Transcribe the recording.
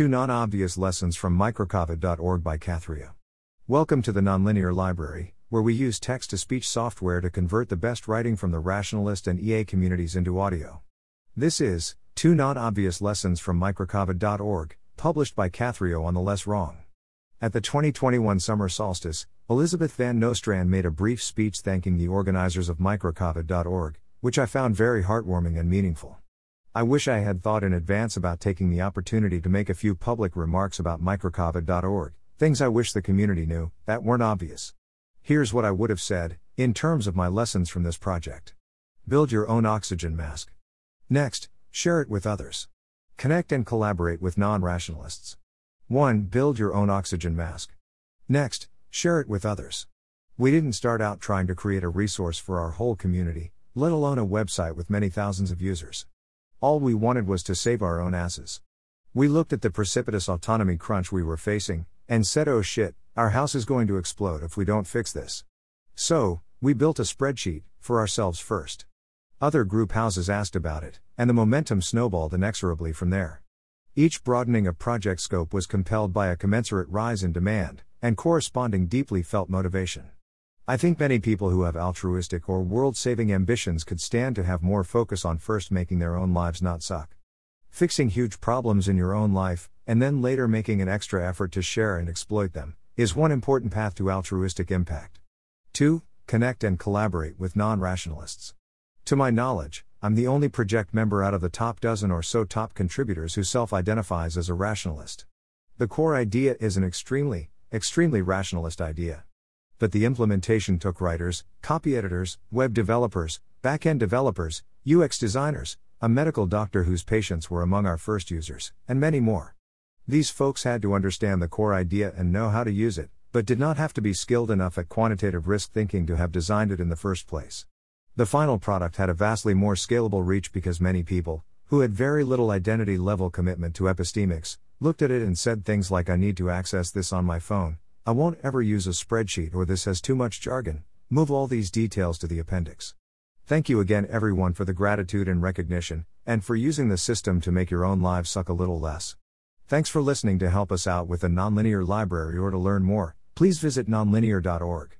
Two Non Obvious Lessons from Microcovid.org by catherio. Welcome to the Nonlinear Library, where we use text to speech software to convert the best writing from the rationalist and EA communities into audio. This is Two Non Obvious Lessons from Microcovid.org, published by catherio on the Less Wrong. At the 2021 summer solstice, Elizabeth Van Nostrand made a brief speech thanking the organizers of Microcovid.org, which I found very heartwarming and meaningful. I wish I had thought in advance about taking the opportunity to make a few public remarks about microcovid.org, things I wish the community knew, that weren't obvious. Here's what I would have said, in terms of my lessons from this project. Build your own oxygen mask. Next, share it with others. Connect and collaborate with non rationalists. 1. Build your own oxygen mask. Next, share it with others. We didn't start out trying to create a resource for our whole community, let alone a website with many thousands of users. All we wanted was to save our own asses. We looked at the precipitous autonomy crunch we were facing, and said, oh shit, our house is going to explode if we don't fix this. So, we built a spreadsheet, for ourselves first. Other group houses asked about it, and the momentum snowballed inexorably from there. Each broadening of project scope was compelled by a commensurate rise in demand, and corresponding deeply felt motivation. I think many people who have altruistic or world saving ambitions could stand to have more focus on first making their own lives not suck. Fixing huge problems in your own life, and then later making an extra effort to share and exploit them, is one important path to altruistic impact. 2. Connect and collaborate with non rationalists. To my knowledge, I'm the only project member out of the top dozen or so top contributors who self identifies as a rationalist. The core idea is an extremely, extremely rationalist idea but the implementation took writers, copy editors, web developers, back end developers, UX designers, a medical doctor whose patients were among our first users, and many more. These folks had to understand the core idea and know how to use it, but did not have to be skilled enough at quantitative risk thinking to have designed it in the first place. The final product had a vastly more scalable reach because many people, who had very little identity level commitment to epistemics, looked at it and said things like, I need to access this on my phone, I won't ever use a spreadsheet or this has too much jargon. Move all these details to the appendix. Thank you again, everyone, for the gratitude and recognition, and for using the system to make your own lives suck a little less. Thanks for listening to help us out with the Nonlinear Library or to learn more, please visit nonlinear.org.